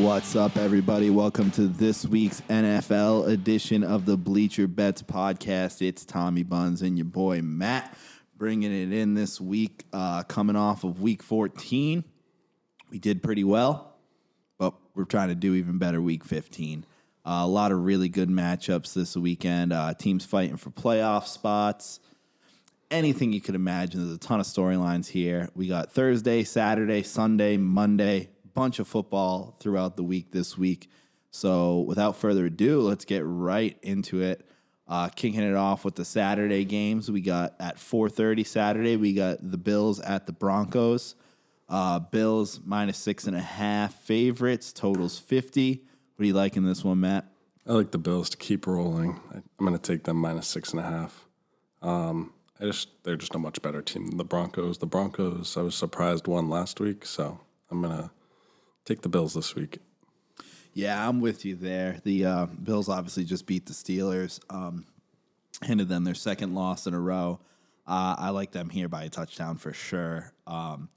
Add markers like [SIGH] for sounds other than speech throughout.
What's up, everybody? Welcome to this week's NFL edition of the Bleacher Bets podcast. It's Tommy Buns and your boy Matt bringing it in this week, uh, coming off of week 14. We did pretty well, but we're trying to do even better week 15. Uh, a lot of really good matchups this weekend. Uh, teams fighting for playoff spots. Anything you could imagine. There's a ton of storylines here. We got Thursday, Saturday, Sunday, Monday, bunch of football throughout the week this week. So without further ado, let's get right into it. Uh, kicking it off with the Saturday games, we got at 4:30 Saturday. We got the Bills at the Broncos. Uh, Bills minus six and a half favorites. Totals 50. What do you like in this one, Matt? I like the Bills to keep rolling. I, I'm going to take them minus six and a half. Um, I just they're just a much better team than the Broncos. The Broncos, I was surprised won last week, so I'm going to take the Bills this week. Yeah, I'm with you there. The uh, Bills obviously just beat the Steelers, um, handed them their second loss in a row. Uh, I like them here by a touchdown for sure. Um,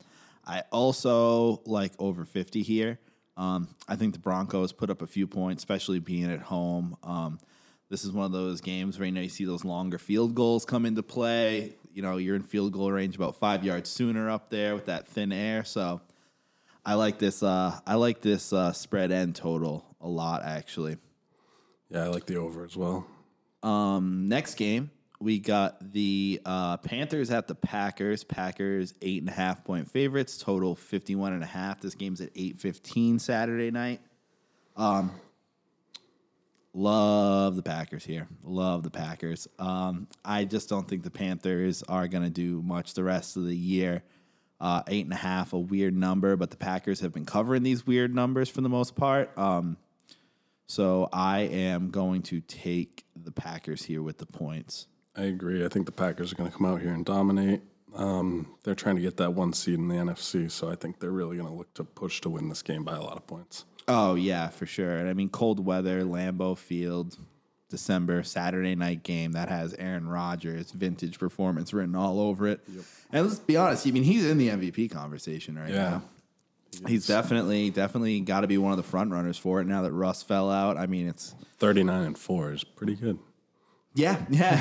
I also like over 50 here. Um, I think the Broncos put up a few points, especially being at home. Um, this is one of those games where you know you see those longer field goals come into play. You know, you're in field goal range about five yards sooner up there with that thin air. So I like this. Uh, I like this uh, spread end total a lot, actually. Yeah, I like the over as well. Um, next game, we got the uh, Panthers at the Packers. Packers eight and a half point favorites. Total 51 and a half. This game's at eight fifteen Saturday night. Um, love the Packers here. Love the Packers. Um, I just don't think the Panthers are going to do much the rest of the year. Uh, eight and a half, a weird number, but the Packers have been covering these weird numbers for the most part. Um, so I am going to take the Packers here with the points. I agree. I think the Packers are going to come out here and dominate. Um, they're trying to get that one seed in the NFC, so I think they're really going to look to push to win this game by a lot of points. Oh yeah, for sure. And I mean, cold weather, Lambeau Field, December Saturday night game that has Aaron Rodgers vintage performance written all over it. And let's be honest, I mean, he's in the MVP conversation right Yeah. now. He's definitely, definitely got to be one of the front runners for it now that Russ fell out. I mean, it's 39 and 4 is pretty good. yeah, [LAUGHS] yeah.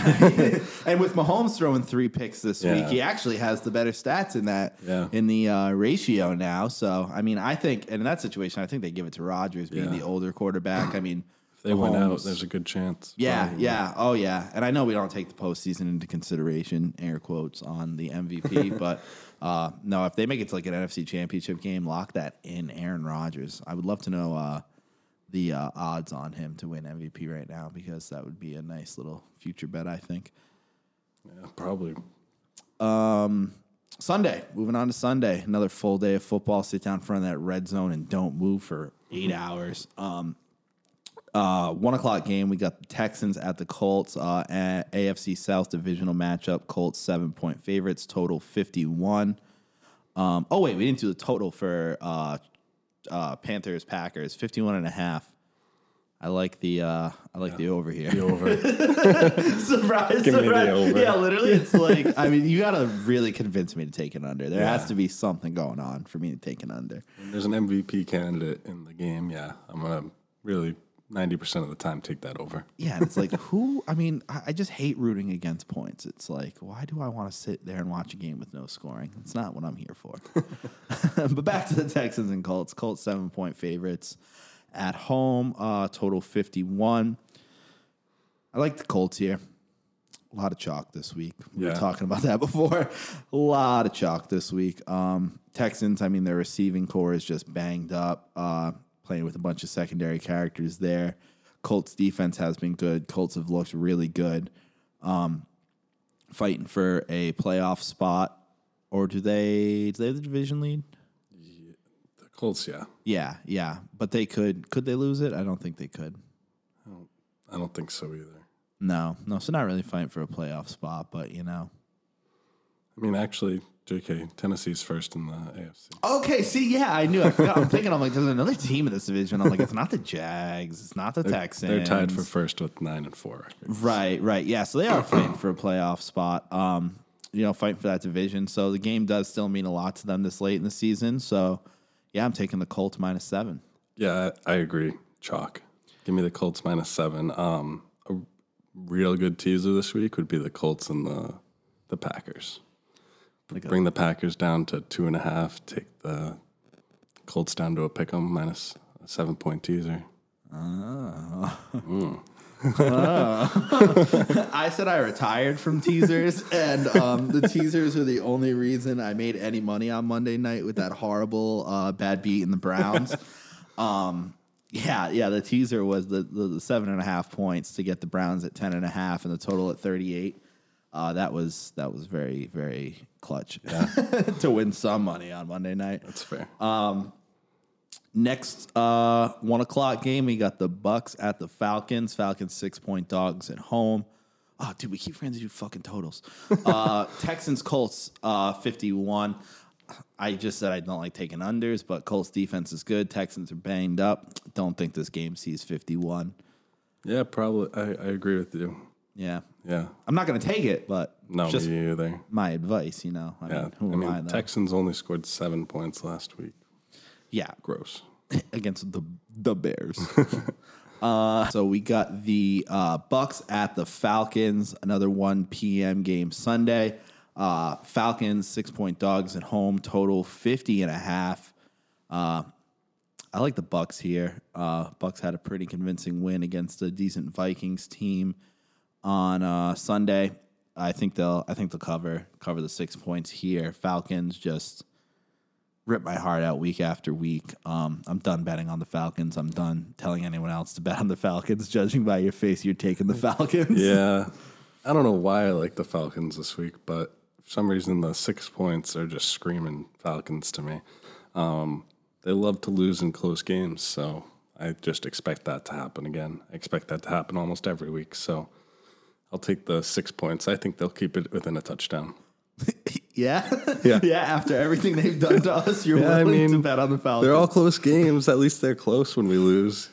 [LAUGHS] and with Mahomes throwing three picks this week, he actually has the better stats in that Yeah. in the uh, ratio now. So I mean, I think and in that situation, I think they give it to Rodgers being Yeah. the older quarterback. I mean, If they went out, there's a good chance. yeah, Probably. yeah, oh yeah. And I know we don't take the postseason into consideration, air quotes, on the MVP, [LAUGHS] but uh, no, if they make it to like an NFC Championship game, lock that in. Aaron Rodgers. I would love to know uh, the uh, odds on him to win MVP right now because that would be a nice little future bet. I think. Yeah, probably. Sunday, moving on to Sunday, another full day of football. Sit down in front of that red zone and don't move for eight hours. Um, uh, one o'clock game. We got the Texans at the Colts. Uh, a- AFC South divisional matchup. Colts seven point favorites. Total fifty one. Um, oh wait, we didn't do the total for uh, uh, Panthers Packers fifty one and a half. I like the uh, I like the over here. The over. [LAUGHS] surprise, Give me the surprise. over. Yeah, literally, it's [LAUGHS] like I mean, you gotta really convince me to take it under. There has to be something going on for me to take it under. When there's an MVP candidate in the game, yeah, I'm going to really 90% of the time take that over. [LAUGHS] Yeah, and it's like who? I mean, I, I just hate rooting against points. It's like, why do I want to sit there and watch a game with no scoring? It's not what I'm here for. [LAUGHS] [LAUGHS] but back to the Texans and Colts. Colts seven point favorites at home. Uh, total fifty one. I like the Colts here. A lot of chalk this week. We were talking about that before. A lot of chalk this week. Um, Texans, I mean, their receiving corps is just banged up, uh, playing with a bunch of secondary characters there. Colts defense has been good. Colts have looked really good. Um, fighting for a playoff spot. Or do they do they have the division lead? The Colts, yeah. Yeah, yeah. But they could could they lose it? I don't think they could. I don't think so either. No, no. So not really fighting for a playoff spot, but you know. I mean, actually, JK, Tennessee's first in the AFC. Okay, see, yeah, I knew. I forgot. I'm thinking, I'm like, there's another team in this division. I'm like, it's not the Jags, it's not the Texans. They're tied for first with nine and four. record. Right, right. Yeah, so they are fighting for a playoff spot. Um, you know, fighting for that division. So the game does still mean a lot to them this late in the season. So yeah, I'm taking the Colts minus seven. Yeah, I I agree. Chalk. Give me the Colts minus seven. Um, a real good teaser this week would be the Colts and the the Packers. Like a- Bring the Packers down to two and a half. Take the Colts down to a pick 'em minus a seven point teaser. [LAUGHS] I said I retired from teasers, and um, the teasers are the only reason I made any money on Monday night with that horrible uh, bad beat in the Browns. [LAUGHS] um, yeah, yeah, the teaser was the, the, the seven and a half points to get the Browns at ten and a half and the total at thirty eight. Uh, that was that was very very clutch [LAUGHS] to win some money on Monday night. That's fair. Next uh, one o'clock game, we got the Bucks at the Falcons. Falcons six point dogs at home. Oh, dude, we keep forgetting to do fucking totals. Uh, [LAUGHS] Texans Colts uh, fifty one. I just said I don't like taking unders, but Colts defense is good. Texans are banged up. Don't think this game sees fifty one. yeah, probably. I, I agree with you. Yeah, Yeah. I'm not going to take it, but No, just me either. my advice. You know, I Yeah. mean, who I am mean, I? Though? Texans only scored seven points last week. yeah, Gross. [LAUGHS] against the the Bears. [LAUGHS] uh, so we got the uh, Bucks at the Falcons. Another 1 p.m. game Sunday. Uh, Falcons six point dogs at home. Total 50 and a half. Uh, I like the Bucks here. Uh, Bucks had a pretty convincing win against a decent Vikings team on uh, Sunday. I think they'll. I think they'll cover cover the six points here. Falcons just rip my heart out week after week. Um, I'm done betting on the Falcons. I'm done telling anyone else to bet on the Falcons. [LAUGHS] Judging by your face, you're taking the Falcons. Yeah. [LAUGHS] I don't know why I like the Falcons this week, but for some reason the six points are just screaming Falcons to me. Um, they love to lose in close games, so I just expect that to happen again. I expect that to happen almost every week. So I'll take the six points. I think they'll keep it within a touchdown. [LAUGHS] yeah, [LAUGHS] Yeah. yeah. After everything they've done to us, you're Yeah, I willing to bet on the Falcons. They're all close games. At least they're close when we lose.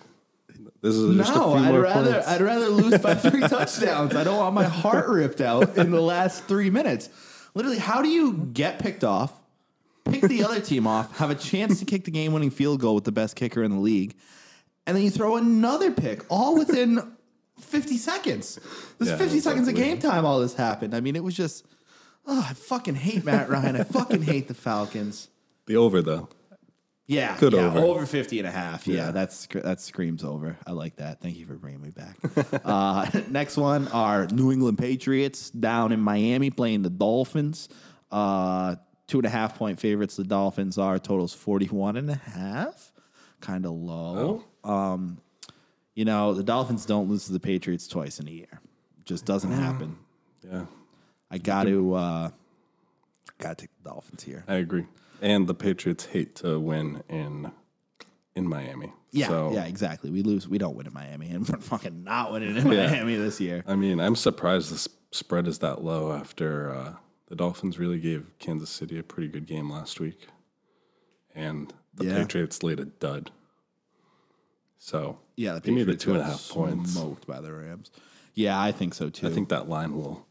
This is just no, a few I'd more rather points. I'd rather lose by [LAUGHS] three touchdowns. I don't want my heart ripped out in the last three minutes. Literally, how do you get picked off, pick the other team off, have a chance to kick the game-winning field goal with the best kicker in the league, and then you throw another pick, all within fifty seconds? This Yeah, is fifty it's seconds of game time. All this happened. I mean, it was just. Oh, I fucking hate Matt Ryan. I fucking hate the Falcons. the over though. Yeah, Good yeah, over. over 50 and a half. Yeah, Yeah. that's that screams over. I like that. Thank you for bringing me back. [LAUGHS] uh, next one are New England Patriots down in Miami playing the Dolphins. Uh, two and a half point favorites. The Dolphins are totals 41 and a half. Kind of low. Um, you know, the Dolphins don't lose to the Patriots twice in a year. Just doesn't happen. Yeah, I got to uh, got to take the Dolphins here. I agree. And the Patriots hate to win in in Miami. Yeah, So, yeah, exactly. We lose. We don't win in Miami, and we're fucking not winning in [LAUGHS] Yeah. Miami this year. I mean, I'm surprised the spread is that low after uh, the Dolphins really gave Kansas City a pretty good game last week, and the Yeah. Patriots laid a dud. So Yeah, the give me the Patriots two and a got half points. Smoked by the Rams. Yeah, I think so too. I think that line will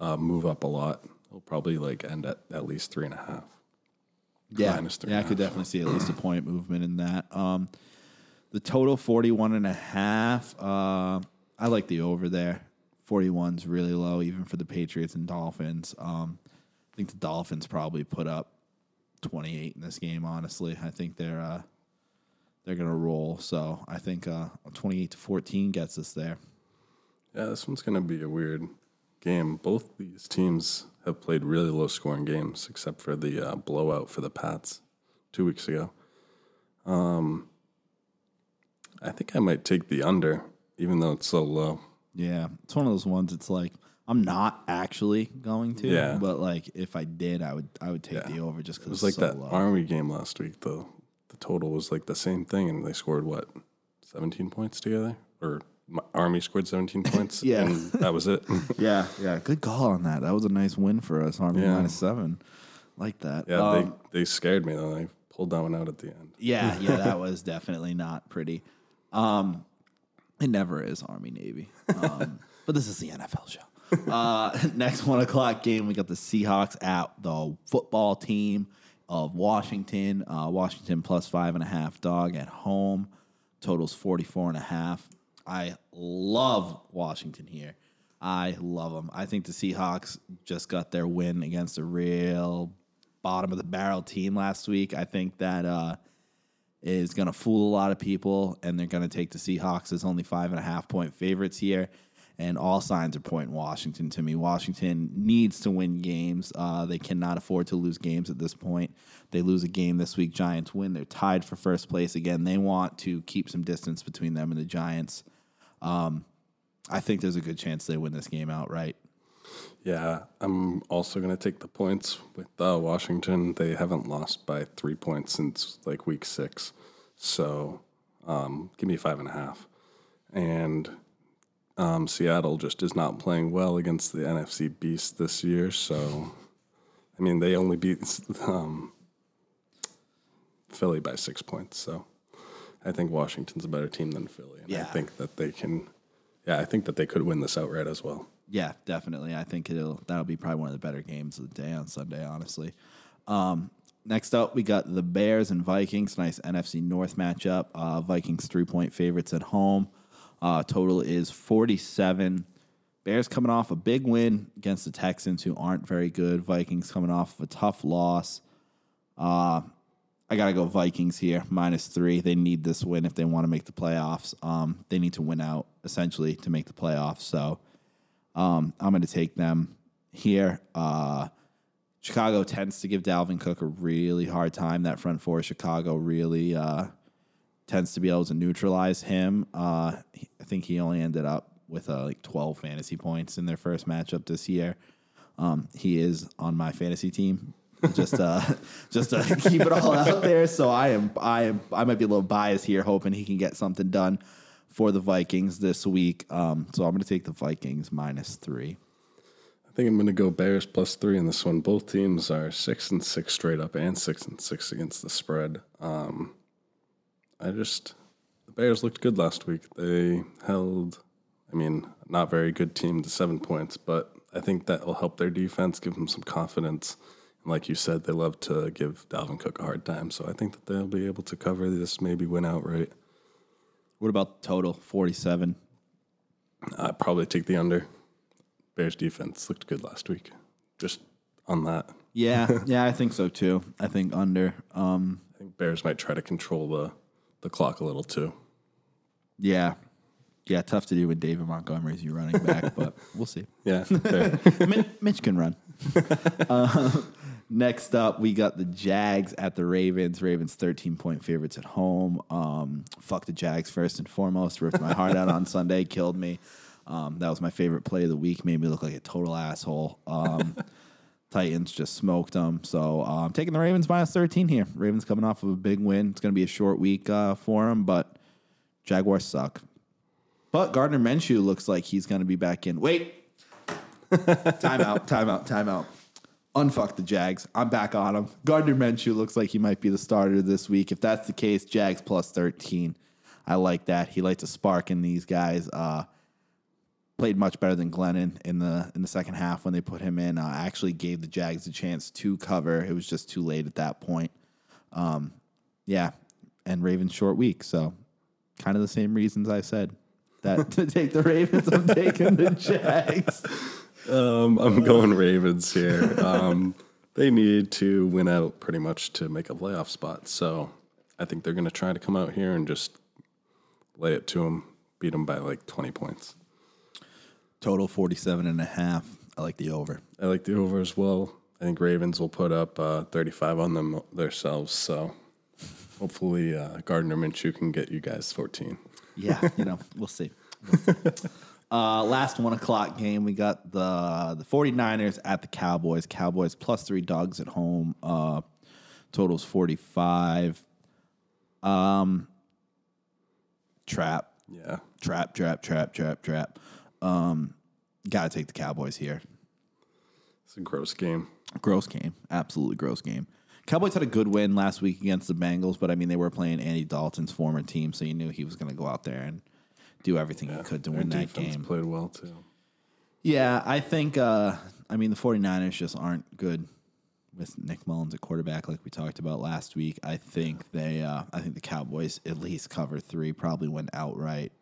uh, move up a lot. It'll probably like end at at least three and a half. yeah, minus three yeah, I and a could definitely see at least a point movement in that. Um, the total 41 and a half. Uh, I like the over there. 41's really low, even for the Patriots and Dolphins. Um, I think the Dolphins probably put up 28 in this game. Honestly, I think they're uh, they're gonna roll. So I think uh, 28 to 14 gets us there. Yeah, this one's going to be a weird game. Both these teams have played really low scoring games, except for the uh, blowout for the Pats two weeks ago. Um, I think I might take the under, even though it's so low. Yeah, it's one of those ones. It's like I'm not actually going to, Yeah. but like if I did, I would I would take Yeah. the over just because It was like so that low. Army game last week, though. The total was like the same thing, and they scored what, 17 points together? Or my Army scored 17 [LAUGHS] points, Yeah. and that was it. [LAUGHS] yeah, yeah, good call on that. That was a nice win for us. Army Yeah. minus seven, like that. yeah, Um, they, they scared me, though. They pulled that one out at the end. yeah, [LAUGHS] yeah. That was definitely not pretty. Um, it never is Army Navy, um, but this is the NFL show. Uh, next one o'clock game, we got the Seahawks at the football team of Washington. Uh, Washington plus five and a half dog at home. Totals 44 and a half. I love Washington here. I love them. I think the Seahawks just got their win against a real bottom of the barrel team last week. I think that uh, is going to fool a lot of people, and they're going to take the Seahawks as only five and a half point favorites here. And all signs are pointing Washington to me. Washington needs to win games. Uh, they cannot afford to lose games at this point. They lose a game this week, Giants win. They're tied for first place again. They want to keep some distance between them and the Giants. Um, I think there's a good chance they win this game outright. Yeah, I'm also going to take the points with uh, Washington. They haven't lost by three points since like week six. So um, give me five and a half. And um, Seattle just is not playing well against the NFC Beast this year. So, I mean, they only beat um, Philly by six points. So I think Washington's a better team than Philly. And I think that they can, yeah, I think that they could win this outright as well. Yeah, definitely. I think it'll that'll be probably one of the better games of the day on Sunday. Honestly. Um, next up, we got the Bears and Vikings. Nice NFC North matchup. Uh, Vikings three point favorites at home. Uh, total is forty seven. Bears coming off a big win against the Texans, who aren't very good. Vikings coming off of a tough loss. Uh, I gotta go Vikings here minus three. They need this win if they want to make the playoffs. Um, they need to win out essentially to make the playoffs. So um, I'm going to take them here. Uh, Chicago tends to give Dalvin Cook a really hard time. That front four, Chicago really uh, tends to be able to neutralize him. Uh, I think he only ended up with uh, like 12 fantasy points in their first matchup this year. Um, he is on my fantasy team. just uh, [LAUGHS] just to [LAUGHS] keep it all out there. So I am I am I might be a little biased here, hoping he can get something done for the Vikings this week. Um, so I'm going to take the Vikings minus three. I think I'm going to go Bears plus three in this one. Both teams are six and six straight up and six and six against the spread. Um, I just, the Bears looked good last week. They held, I mean, not very good team to seven points, but I think that will help their defense, give them some confidence. And like you said, they love to give Dalvin Cook a hard time. So I think that they'll be able to cover this, maybe win outright. What about the total? 47. I'd probably take the under. Bears defense looked good last week. Just on that. Yeah, [LAUGHS] yeah, I think so too. I think under. Um, I think Bears might try to control the, the clock a little too. yeah, yeah, tough to do with David Montgomery's your running back, [LAUGHS] but we'll see. Yeah. [LAUGHS] Mitch, Mitch can run. [LAUGHS] uh, next up, we got the Jags at the Ravens. Ravens 13 point favorites at home. Um, fuck the Jags first and foremost. Ripped my heart out on Sunday, killed me. Um, that was my favorite play of the week. Made me look like a total asshole. Um, Titans just smoked them. So uh, I'm taking the Ravens minus 13 here. Ravens coming off of a big win. It's going to be a short week uh, for them, but Jaguars suck. But Gardner Minshew looks like he's going to be back in. Wait, [LAUGHS] timeout, timeout, timeout. Unfuck the Jags. I'm back on him. Gardner Minshew looks like he might be the starter this week. If that's the case, Jags plus 13. I like that. He lights a spark in these guys. Uh, played much better than Glennon in the in the second half when they put him in. Uh, actually gave the Jags a chance to cover. It was just too late at that point. Um, yeah, and Ravens short week, so kind of the same reasons I said that [LAUGHS] to take the Ravens. I'm taking the [LAUGHS] Jags. Um, I'm going Ravens here. Um, they need to win out pretty much to make a playoff spot. So I think they're going to try to come out here and just lay it to them, beat them by like 20 points. Total 47 and a half. I like the over. I like the over as well. I think Ravens will put up uh, 35 on them themselves. So hopefully uh, Gardner Minshew can get you guys 14. Yeah, you know, [LAUGHS] we'll see. We'll see. Uh, last one o'clock game, we got the the 49ers at the Cowboys. Cowboys plus three dogs at home. Uh, totals 45. Um, trap, Yeah. trap, trap, trap, trap, trap. Um, gotta take the Cowboys here. It's a gross game. Gross game, absolutely gross game. Cowboys had a good win last week against the Bengals, but I mean they were playing Andy Dalton's former team, so you knew he was going to go out there and do everything he could to win that game. played well too. Yeah, I think uh I mean the 49ers just aren't good with Nick Mullens at quarterback, like we talked about last week. I think they, uh, I think the Cowboys at least cover three, probably went outright.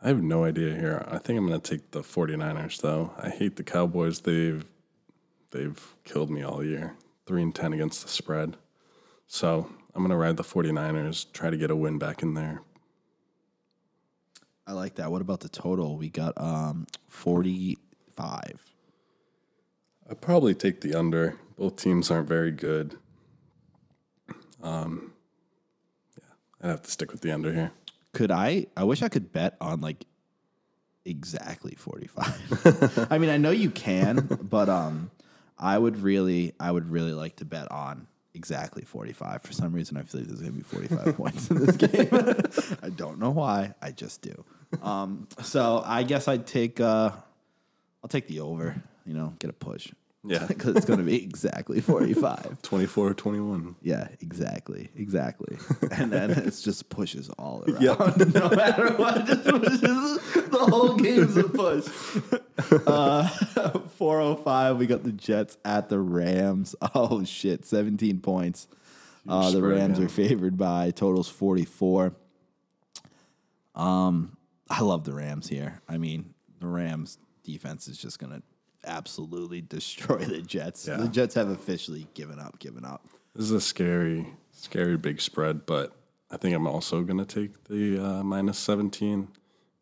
I have no idea here. I think I'm going to take the 49ers though. I hate the Cowboys. They've they've killed me all year. 3 and 10 against the spread. So, I'm going to ride the 49ers, try to get a win back in there. I like that. What about the total? We got um 45. I'd probably take the under. Both teams aren't very good. Um, yeah, I'd have to stick with the under here. Could I? I wish I could bet on like exactly 45. [LAUGHS] [LAUGHS] I mean, I know you can, but um I would really I would really like to bet on exactly 45. For some reason I feel like there's going to be 45 [LAUGHS] points in this game. I don't know why. I just do. Um so I guess I'd take uh I'll take the over, you know, get a push. Yeah. [LAUGHS] Cuz it's going to be exactly 45. [LAUGHS] 24 21. Yeah, exactly, exactly. [LAUGHS] And then it's just pushes all around. Yep. no matter what, just pushes. The whole game's a push. Uh, 405, we got the Jets at the Rams. Oh, shit, 17 points. Uh, the Rams are favored by totals 44. Um, I love the Rams here. I mean, the Rams defense is just going to absolutely [LAUGHS] destroy the Jets. Yeah. The Jets have officially given up, given up. This is a scary, scary big spread, but I think I'm also going to take the uh, minus 17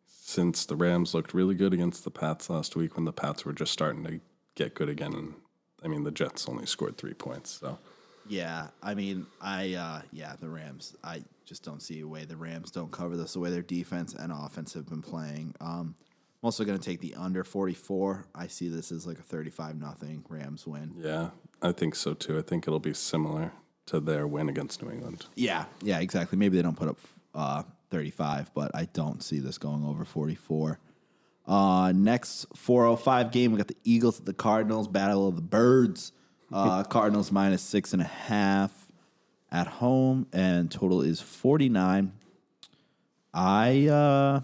since the Rams looked really good against the Pats last week when the Pats were just starting to get good again. And I mean, the Jets only scored three points. So Yeah, I mean, I uh, yeah, the Rams. I just don't see a way the Rams don't cover this. The way their defense and offense have been playing. Um, I'm also going to take the under 44. I see this as like a 35 nothing Rams win. yeah, I think so too. I think it'll be similar to their win against New England. Yeah, yeah, exactly. Maybe they don't put up uh, 35, but I don't see this going over 44. Uh, next 405 game, we got the Eagles at the Cardinals. Battle of the Birds. Uh, [LAUGHS] Cardinals minus six and a half at home, and total is 49. I uh,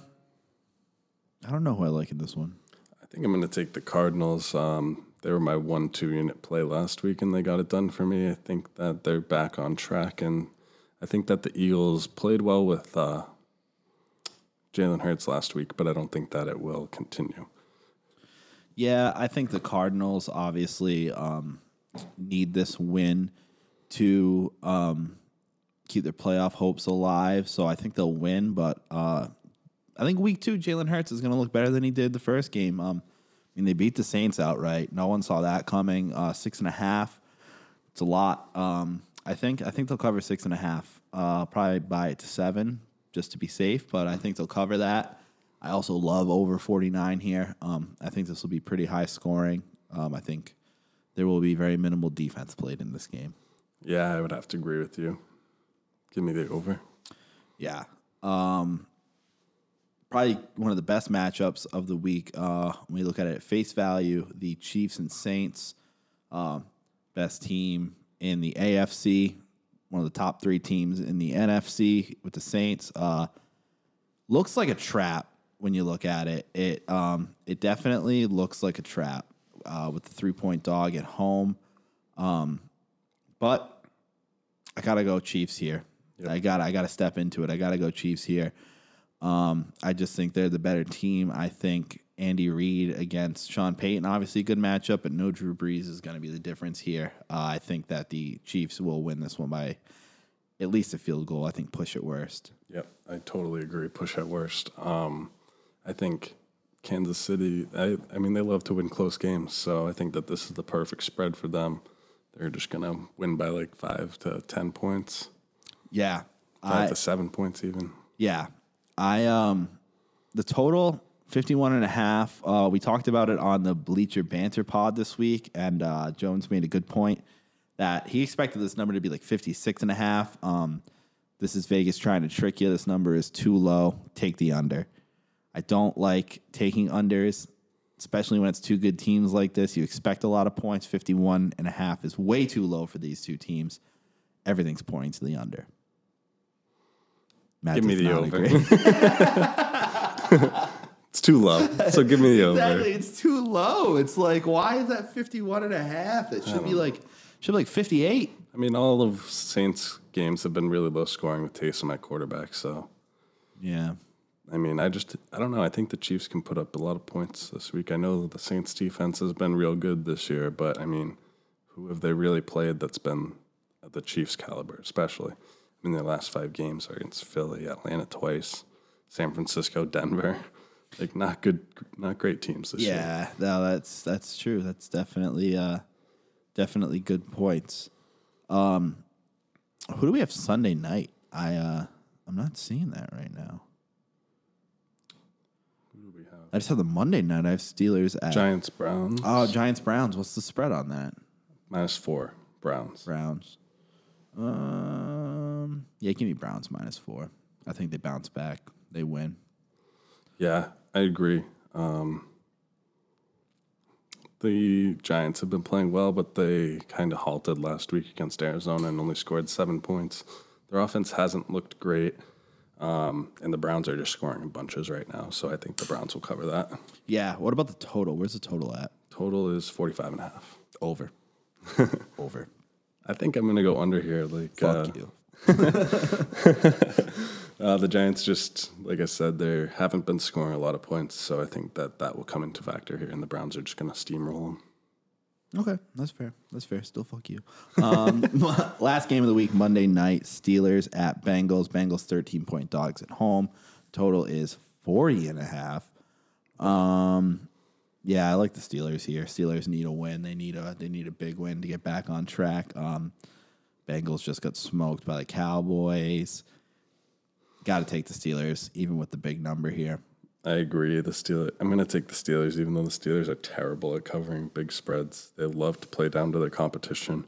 I don't know who I like in this one. I think I'm going to take the Cardinals. Um, they were my one-two unit play last week, and they got it done for me. I think that they're back on track, and I think that the Eagles played well with uh, Jalen Hurts last week, but I don't think that it will continue. Yeah, I think the Cardinals obviously um, need this win to um, keep their playoff hopes alive. So I think they'll win, but uh, I think week two, Jalen Hurts is going to look better than he did the first game. Um, I mean, they beat the Saints outright. No one saw that coming. Uh, six and a half. It's a lot. Um, I think I think they'll cover six and a half. Uh, probably buy it to seven just to be safe, but I think they'll cover that. I also love over 49 here. Um, I think this will be pretty high scoring. Um, I think there will be very minimal defense played in this game. Yeah, I would have to agree with you. Give me the over. Yeah. Um, probably one of the best matchups of the week. Uh, when we look at it at face value, the Chiefs and Saints, um, best team in the AFC, one of the top three teams in the NFC with the Saints. Uh, looks like a trap when you look at it. It um, it definitely looks like a trap uh, with the three point dog at home. Um, but I gotta go Chiefs here. I got I got to step into it. I got to go Chiefs here. Um, I just think they're the better team. I think Andy Reid against Sean Payton, obviously a good matchup, but no Drew Brees is going to be the difference here. Uh, I think that the Chiefs will win this one by at least a field goal. I think push at worst. Yep, I totally agree. Push at worst. Um, I think Kansas City. I, I mean, they love to win close games, so I think that this is the perfect spread for them. They're just gonna win by like five to ten points, Yeah, five I, to seven points even. Yeah. I um the total 51 and a half. Uh, we talked about it on the Bleacher Banter pod this week and uh, Jones made a good point that he expected this number to be like 56 and a half. Um, this is Vegas trying to trick you. This number is too low. Take the under. I don't like taking unders, especially when it's two good teams like this. You expect a lot of points. 51 and a half is way too low for these two teams. Everything's pointing to the under. Matt Give me the not over. [LAUGHS] It's too low. So give me the over. Exactly. It's too low. It's like, why is that 51 and a half? It should be like, should be like 58. I mean, all of Saints games have been really low scoring with Taysom at quarterback. So, Yeah. I mean, I just, I don't know. I think the Chiefs can put up a lot of points this week. I know the Saints defense has been real good this year, but I mean, who have they really played that's been at the Chiefs caliber, especially? I mean, their last five games are against Philly, Atlanta twice, San Francisco, Denver. [LAUGHS] Like, not good, not great teams this year. Yeah. No, that's, that's true. That's definitely, uh, definitely good points. Um, who do we have Sunday night? I, uh, I'm not seeing that right now. Who do we have? I just have the Monday night. I have Steelers at Giants, Browns. Oh, Giants Browns. What's the spread on that? minus four, Browns. Browns. Um, yeah, give me Browns minus four. I think they bounce back. They win. Yeah, I agree. Um, the Giants have been playing well, but they kind of halted last week against Arizona and only scored seven points. Their offense hasn't looked great, um, and the Browns are just scoring in bunches right now. So I think the Browns will cover that. Yeah. What about the total? Where's the total at? Total is 45 and a half. Over. [LAUGHS] Over. I think I'm going to go under here. Like, Fuck uh, you. [LAUGHS] uh, the Giants just, like I said, they haven't been scoring a lot of points. So I think that that will come into factor here, and the Browns are just going to steamroll them. Okay, that's fair. That's fair. Still fuck you. Um, [LAUGHS] last game of the week, Monday night, Steelers at Bengals. Bengals 13 point dogs at home. Total is 40 and a half. Um, yeah, I like the Steelers here. Steelers need a win. They need a they need a big win to get back on track. Um, Bengals just got smoked by the Cowboys. Got to take the Steelers, even with the big number here. I agree. The Steelers. I'm going to take the Steelers, even though the Steelers are terrible at covering big spreads. They love to play down to their competition.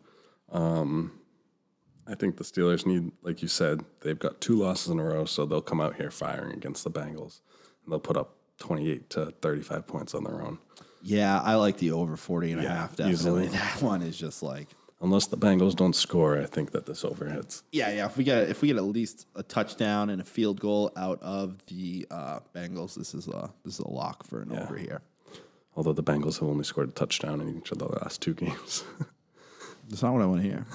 Um, I think the Steelers need, like you said, they've got two losses in a row, so they'll come out here firing against the Bengals, and they'll put up 28 to 35 points on their own. Yeah, I like the over 40 and a half. Definitely. easily. [LAUGHS] That one is just like Unless the Bengals don't score, I think that this over hits. Yeah, yeah. If we get if we get at least a touchdown and a field goal out of the uh, Bengals, this is a this is a lock for an over here. Although the Bengals have only scored a touchdown in each of the last two games. [LAUGHS] That's not what I want to hear.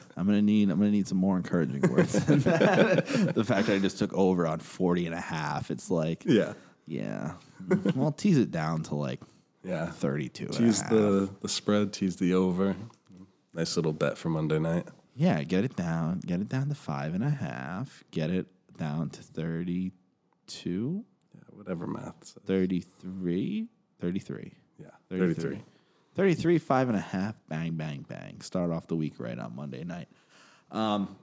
[LAUGHS] I'm gonna need I'm gonna need some more encouraging words than [LAUGHS] that. the fact that I just took over on 40 and a half. It's like yeah. yeah. Well, tease it down to like Yeah. 32 and a Tease the, the spread, tease the over. Nice little bet for Monday night. Yeah, get it down. Get it down to five and a half. Get it down to 32, Yeah, whatever math says. 33, 33. Yeah, 33. 33. 33, five and a half, bang, bang, bang. Start off the week right on Monday night. Um,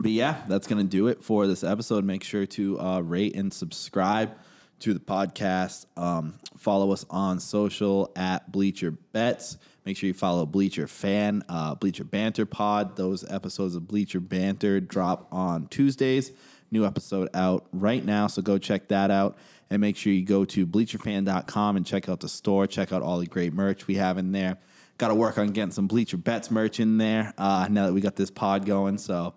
but yeah, that's going to do it for this episode. Make sure to uh, rate and subscribe to the podcast. Um, follow us on social at Bleacher Bets. Make sure you follow Bleacher Fan, uh, Bleacher Banter Pod. Those episodes of Bleacher Banter drop on Tuesdays. New episode out right now, so go check that out. And make sure you go to bleacherfan.com and check out the store. Check out all the great merch we have in there. Got to work on getting some Bleacher Bets merch in there uh, now that we got this pod going. So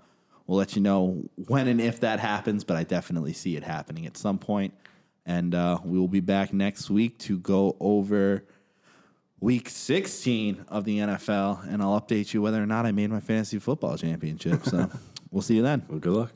we'll let you know when and if that happens, but I definitely see it happening at some point. And uh, we will be back next week to go over week 16 of the NFL, and I'll update you whether or not I made my fantasy football championship. So [LAUGHS] we'll see you then. Well, good luck.